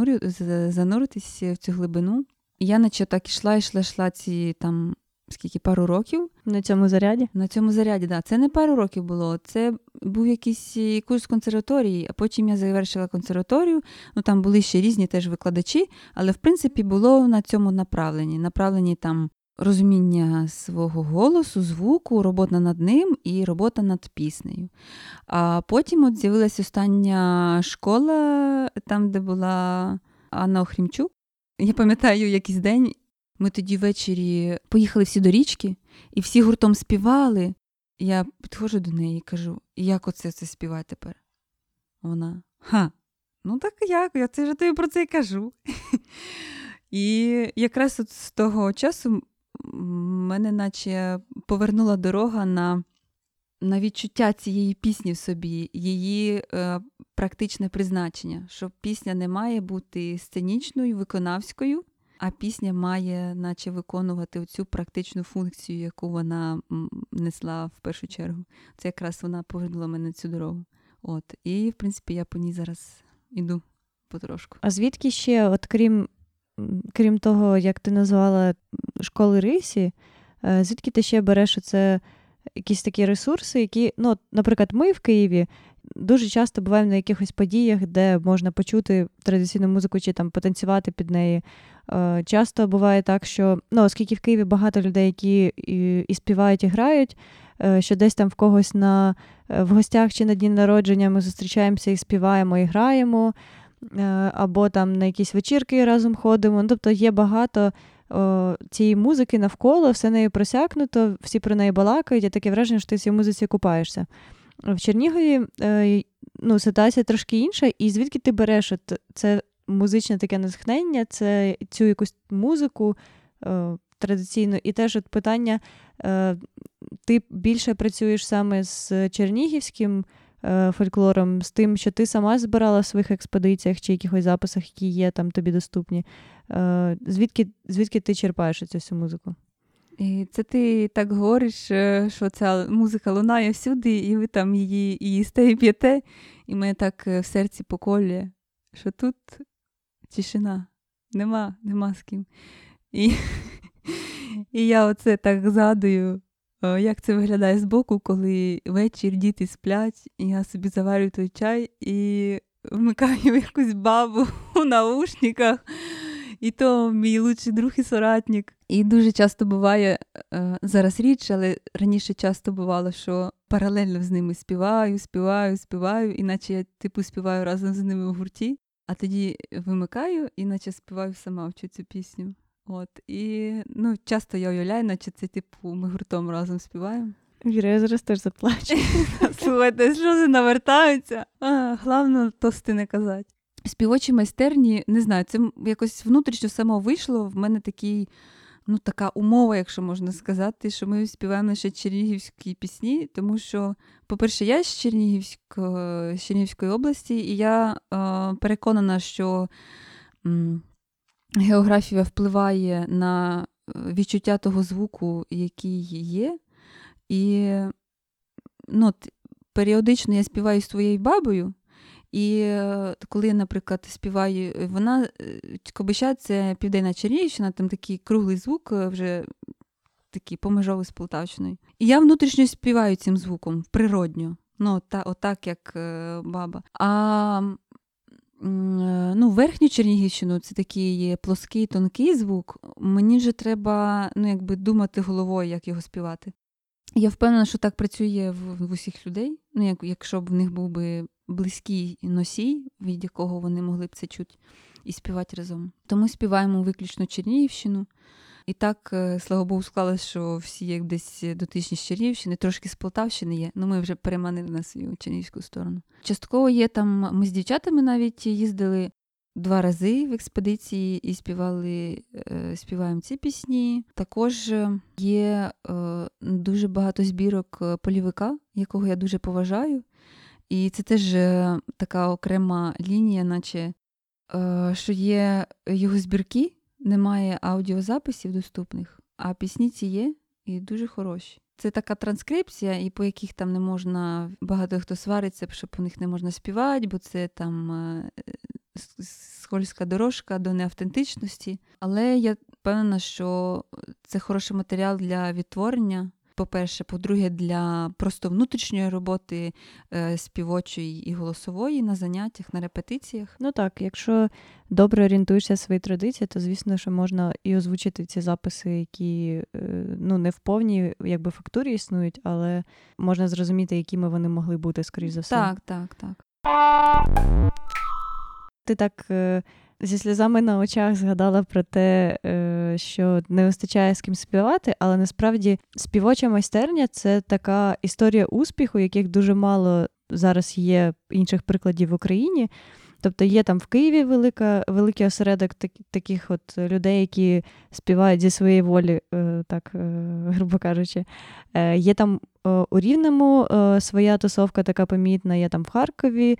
зануритися в цю глибину. Я наче так ішла, йшла, йшла ці там скільки пару років. На цьому заряді? На цьому заряді, так. Да. Це не пару років було. Це був якийсь е, курс консерваторії, а потім я завершила консерваторію. Ну там були ще різні теж викладачі, але в принципі було на цьому направлені. Направлені там розуміння свого голосу, звуку, робота над ним і робота над піснею. А потім от з'явилася остання школа, там, де була Анна Охрімчук. Я пам'ятаю якийсь день. Ми тоді ввечері поїхали всі до річки, і всі гуртом співали. Я підходжу до неї і кажу, як оце це співає тепер? Вона ха, ну так як? Я це вже тобі про це і кажу. І якраз от з того часу мене наче повернула дорога на на відчуття цієї пісні в собі, її е, практичне призначення, що пісня не має бути сценічною, виконавською, а пісня має, наче, виконувати цю практичну функцію, яку вона несла в першу чергу. Це якраз вона повернула мене цю дорогу. От. І, в принципі, я по ній зараз іду потрошку. А звідки ще, от крім крім того, як ти назвала школи рисі, е, звідки ти ще береш оце якісь такі ресурси, які, ну, наприклад, ми в Києві дуже часто буваємо на якихось подіях, де можна почути традиційну музику чи там потанцювати під неї. Е, часто буває так, що ну, оскільки в Києві багато людей, які і, співають, і грають, е, що десь там в когось на в гостях чи на дні народження ми зустрічаємося і співаємо, і граємо. Або там на якісь вечірки разом ходимо. Ну, Тобто є багато цієї музики навколо, все нею просякнуто, всі про неї балакають, і таке враження, що ти в цій музиці купаєшся. В Чернігові е, ну, ситуація трошки інша, і звідки ти береш от це музичне таке натхнення, це цю якусь музику е, традиційну, і теж от питання: е, ти більше працюєш саме з чернігівським фольклором, з тим, що ти сама збирала в своїх експедиціях чи якихось записах, які є там тобі доступні. Звідки звідки ти черпаєш цю всю музику? І Це ти так говориш, е, що ця музика лунає всюди, і ви там її їсте, і п'єте, і мене так в серці поколює, що тут тишина, нема, нема з ким. І *laughs* і я оце так згадую Е, як це виглядає збоку, коли вечір діти сплять, і я собі заварю той чай і вмикаю *laughs* якусь бабу *laughs* у наушниках. І то мій лучший друг і соратник. І дуже часто буває е, зараз річ, але раніше часто бувало, що паралельно з ними співаю, співаю, співаю, іначе я типу співаю разом з ними в гурті, а тоді вимикаю, іначе співаю сама вчу цю пісню. От, І ну, часто я уявляю, наче це типу ми гуртом разом співаємо. Віра, я зараз теж заплачу. *laughs* Слухайте, сльози навертаються. А, Головне, тости не казати. Співочі майстерні, не знаю, це якось внутрішньо само вийшло. В мене такий, ну, така умова, якщо можна сказати, що ми співаємо лише чернігівські пісні, тому що, по-перше, я з Чернігівської, з Чернігівської області, і я е, переконана, що. М- географія впливає на е, відчуття того звуку, який є. І ну, періодично я співаю з твоєю бабою. І е, коли, наприклад, співаю, вона е, Кобища це Південна Чернігівщина, там такий круглий звук, вже такий помежовий з Полтавщиною. І я внутрішньо співаю цим звуком природньо. Ну, та, отак, як баба. А Е, ну, верхню Чернігівщину це такий плоский, тонкий звук. Мені вже треба ну, якби думати головою, як його співати. Я впевнена, що так працює в, в усіх людей. Ну, як, Якщо б в них був би близький носій, від якого вони могли б це чути і співати разом. Тому співаємо виключно Чернігівщину. І так, е, слава Богу, склалося, що всі як десь дотичні з Чернігівщини, трошки з Полтавщини є, ну ми вже переманили на свою Чернігівську сторону. Частково є там, ми з дівчатами навіть їздили два рази в експедиції і співали, е, співаємо ці пісні. Також є е, дуже багато збірок полівика, якого я дуже поважаю. І це теж така окрема лінія, наче що є його збірки немає аудіозаписів доступних, а пісні ці є і дуже хороші. Це така транскрипція, і по яких там не можна, багато хто свариться, що по них не можна співати, бо це там е, скользька дорожка до неавтентичності. Але я впевнена, що це хороший матеріал для відтворення по-перше, по-друге, для просто внутрішньої роботи е, співочої і голосової на заняттях, на репетиціях. Ну так, якщо добре орієнтуєшся в свої традиції, то звісно, що можна і озвучити ці записи, які е, ну не в повній якби фактурі існують, але можна зрозуміти, якими вони могли бути, скоріш за все. Так, так, так. Ти так. Зі сльозами на очах згадала про те, е, що не вистачає з ким співати, але насправді співоча майстерня це така історія успіху, яких дуже мало зараз є інших прикладів в Україні. Тобто є там в Києві велика, великий осередок так, таких от людей, які співають зі своєї волі, е, так е, грубо кажучи. Є там у Рівному своя тусовка така помітна, є там в Харкові,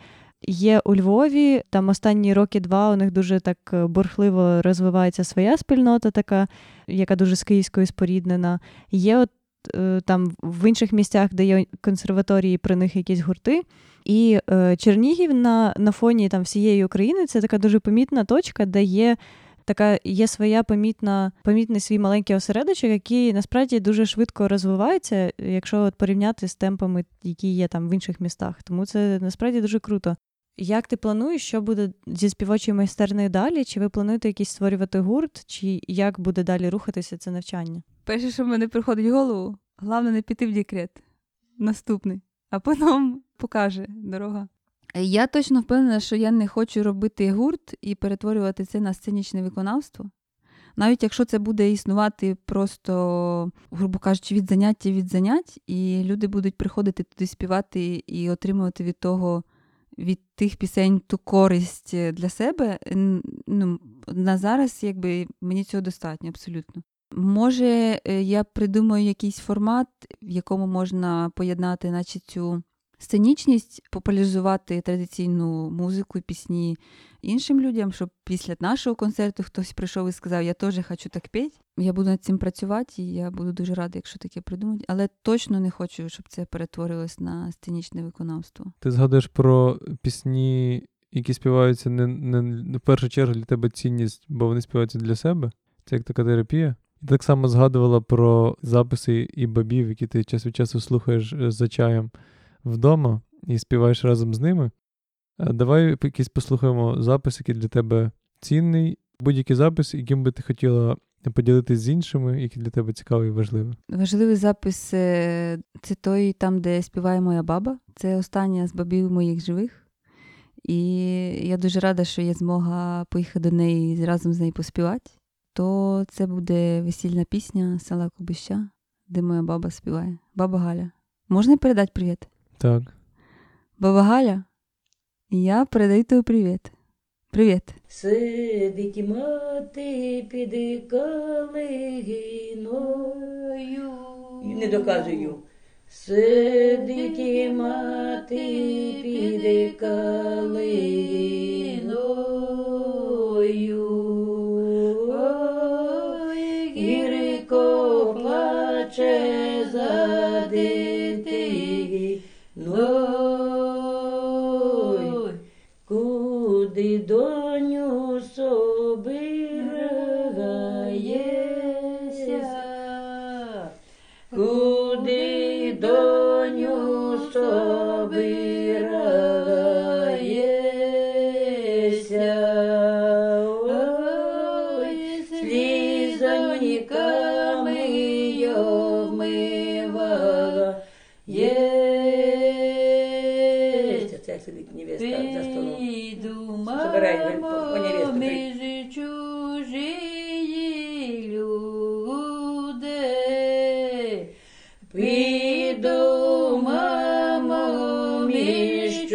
Є у Львові, там останні роки два у них дуже так е, бурхливо розвивається своя спільнота, така, яка дуже з київською споріднена. Є от е, там в інших місцях, де є консерваторії, при них якісь гурти. І е, Чернігів на на фоні там всієї України це така дуже помітна точка, де є така є своя помітна, помітний свій маленький осередочок, який насправді дуже швидко розвивається, якщо от порівняти з темпами, які є там в інших містах. Тому це насправді дуже круто. Як ти плануєш, що буде зі співочою майстерною далі? Чи ви плануєте якийсь створювати гурт, чи як буде далі рухатися це навчання? Перше, що в мене приходить в голову, головне не піти в декрет. Наступний. А потім *laughs* покаже дорога. Я точно впевнена, що я не хочу робити гурт і перетворювати це на сценічне виконавство. Навіть якщо це буде існувати просто, грубо кажучи, від заняття від занять, і люди будуть приходити туди співати і отримувати від того, від тих пісень ту користь для себе, ну, на зараз якби мені цього достатньо абсолютно. Може, е, я придумаю якийсь формат, в якому можна поєднати, наче цю сценічність, популяризувати традиційну музику пісні іншим людям, щоб після нашого концерту хтось прийшов і сказав, я теж хочу так петь. Я буду над цим працювати, і я буду дуже рада, якщо таке придумати. Але точно не хочу, щоб це перетворилось на сценічне виконавство. Ти згадуєш про пісні, які співаються не, не в першу чергу для тебе цінність, бо вони співаються для себе. Це як така терапія. Так само згадувала про записи і бабів, які ти час від часу слухаєш е, за чаєм вдома і співаєш разом з ними. Давай якийсь послухаємо запис, який для тебе цінний, будь-який запис, яким би ти хотіла поділитися з іншими, який для тебе цікавий і важливий. Важливий запис е, це той, там, де співає моя баба. Це остання з бабів моїх живих. І я дуже рада, що є змога поїхати до неї і разом з нею поспівати. То це буде весільна пісня села Кубища, де моя баба співає. Баба Галя. Можна передати привіт? Так. Баба Галя, я передаю тобі привіт. Привіт. Сидить мати під калиною. Не доказую. Сидить мати під калиною. Куди між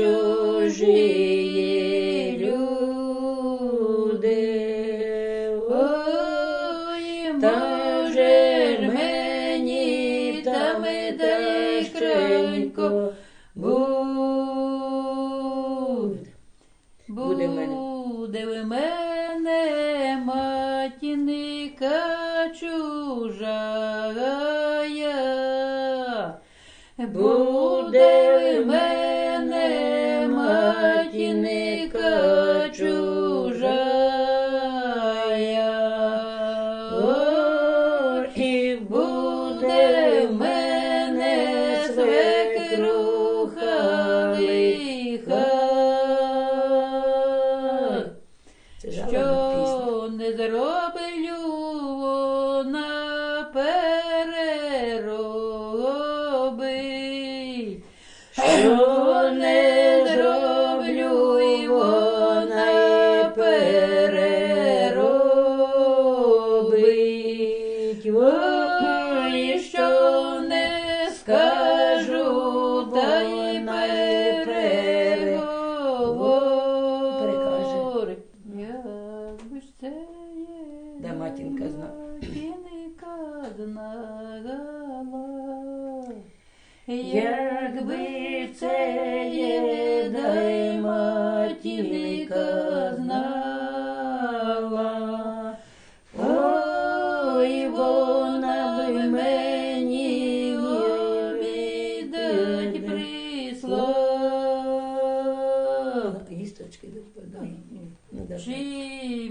Ну, да. Чи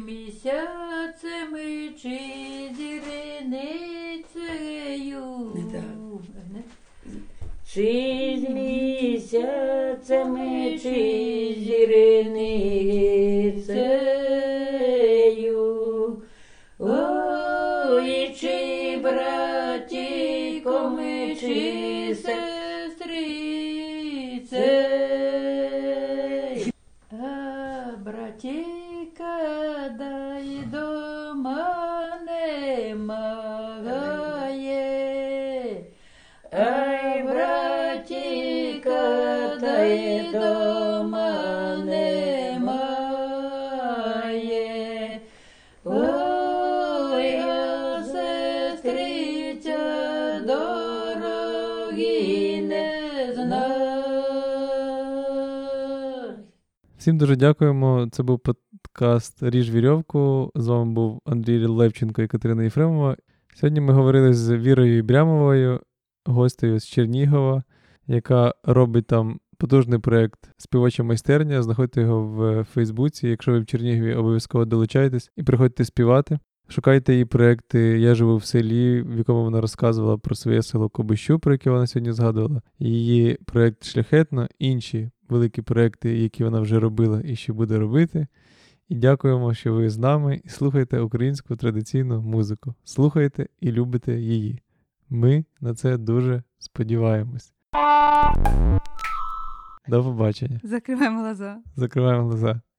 місяцями, чи зіреницею. Не так. Чи з місяцями, чи зіреницею, Всім дуже дякуємо. Це був подкаст Ріж Вірьовку. З вами був Андрій Левченко і Катерина Єфремова. Сьогодні ми говорили з Вірою Брямовою, гостею з Чернігова, яка робить там потужний проєкт Співоча майстерня. Знаходьте його в Фейсбуці. Якщо ви в Чернігові, обов'язково долучайтесь і приходьте співати. Шукайте її проекти Я живу в селі, в якому вона розказувала про своє село Кобищу, про яке вона сьогодні згадувала. Її проект Шляхетно, інші великі проекти, які вона вже робила і ще буде робити. І дякуємо, що ви з нами і слухаєте українську традиційну музику. Слухайте і любите її. Ми на це дуже сподіваємось. До побачення. Закриваємо глаза. Закриваємо глаза.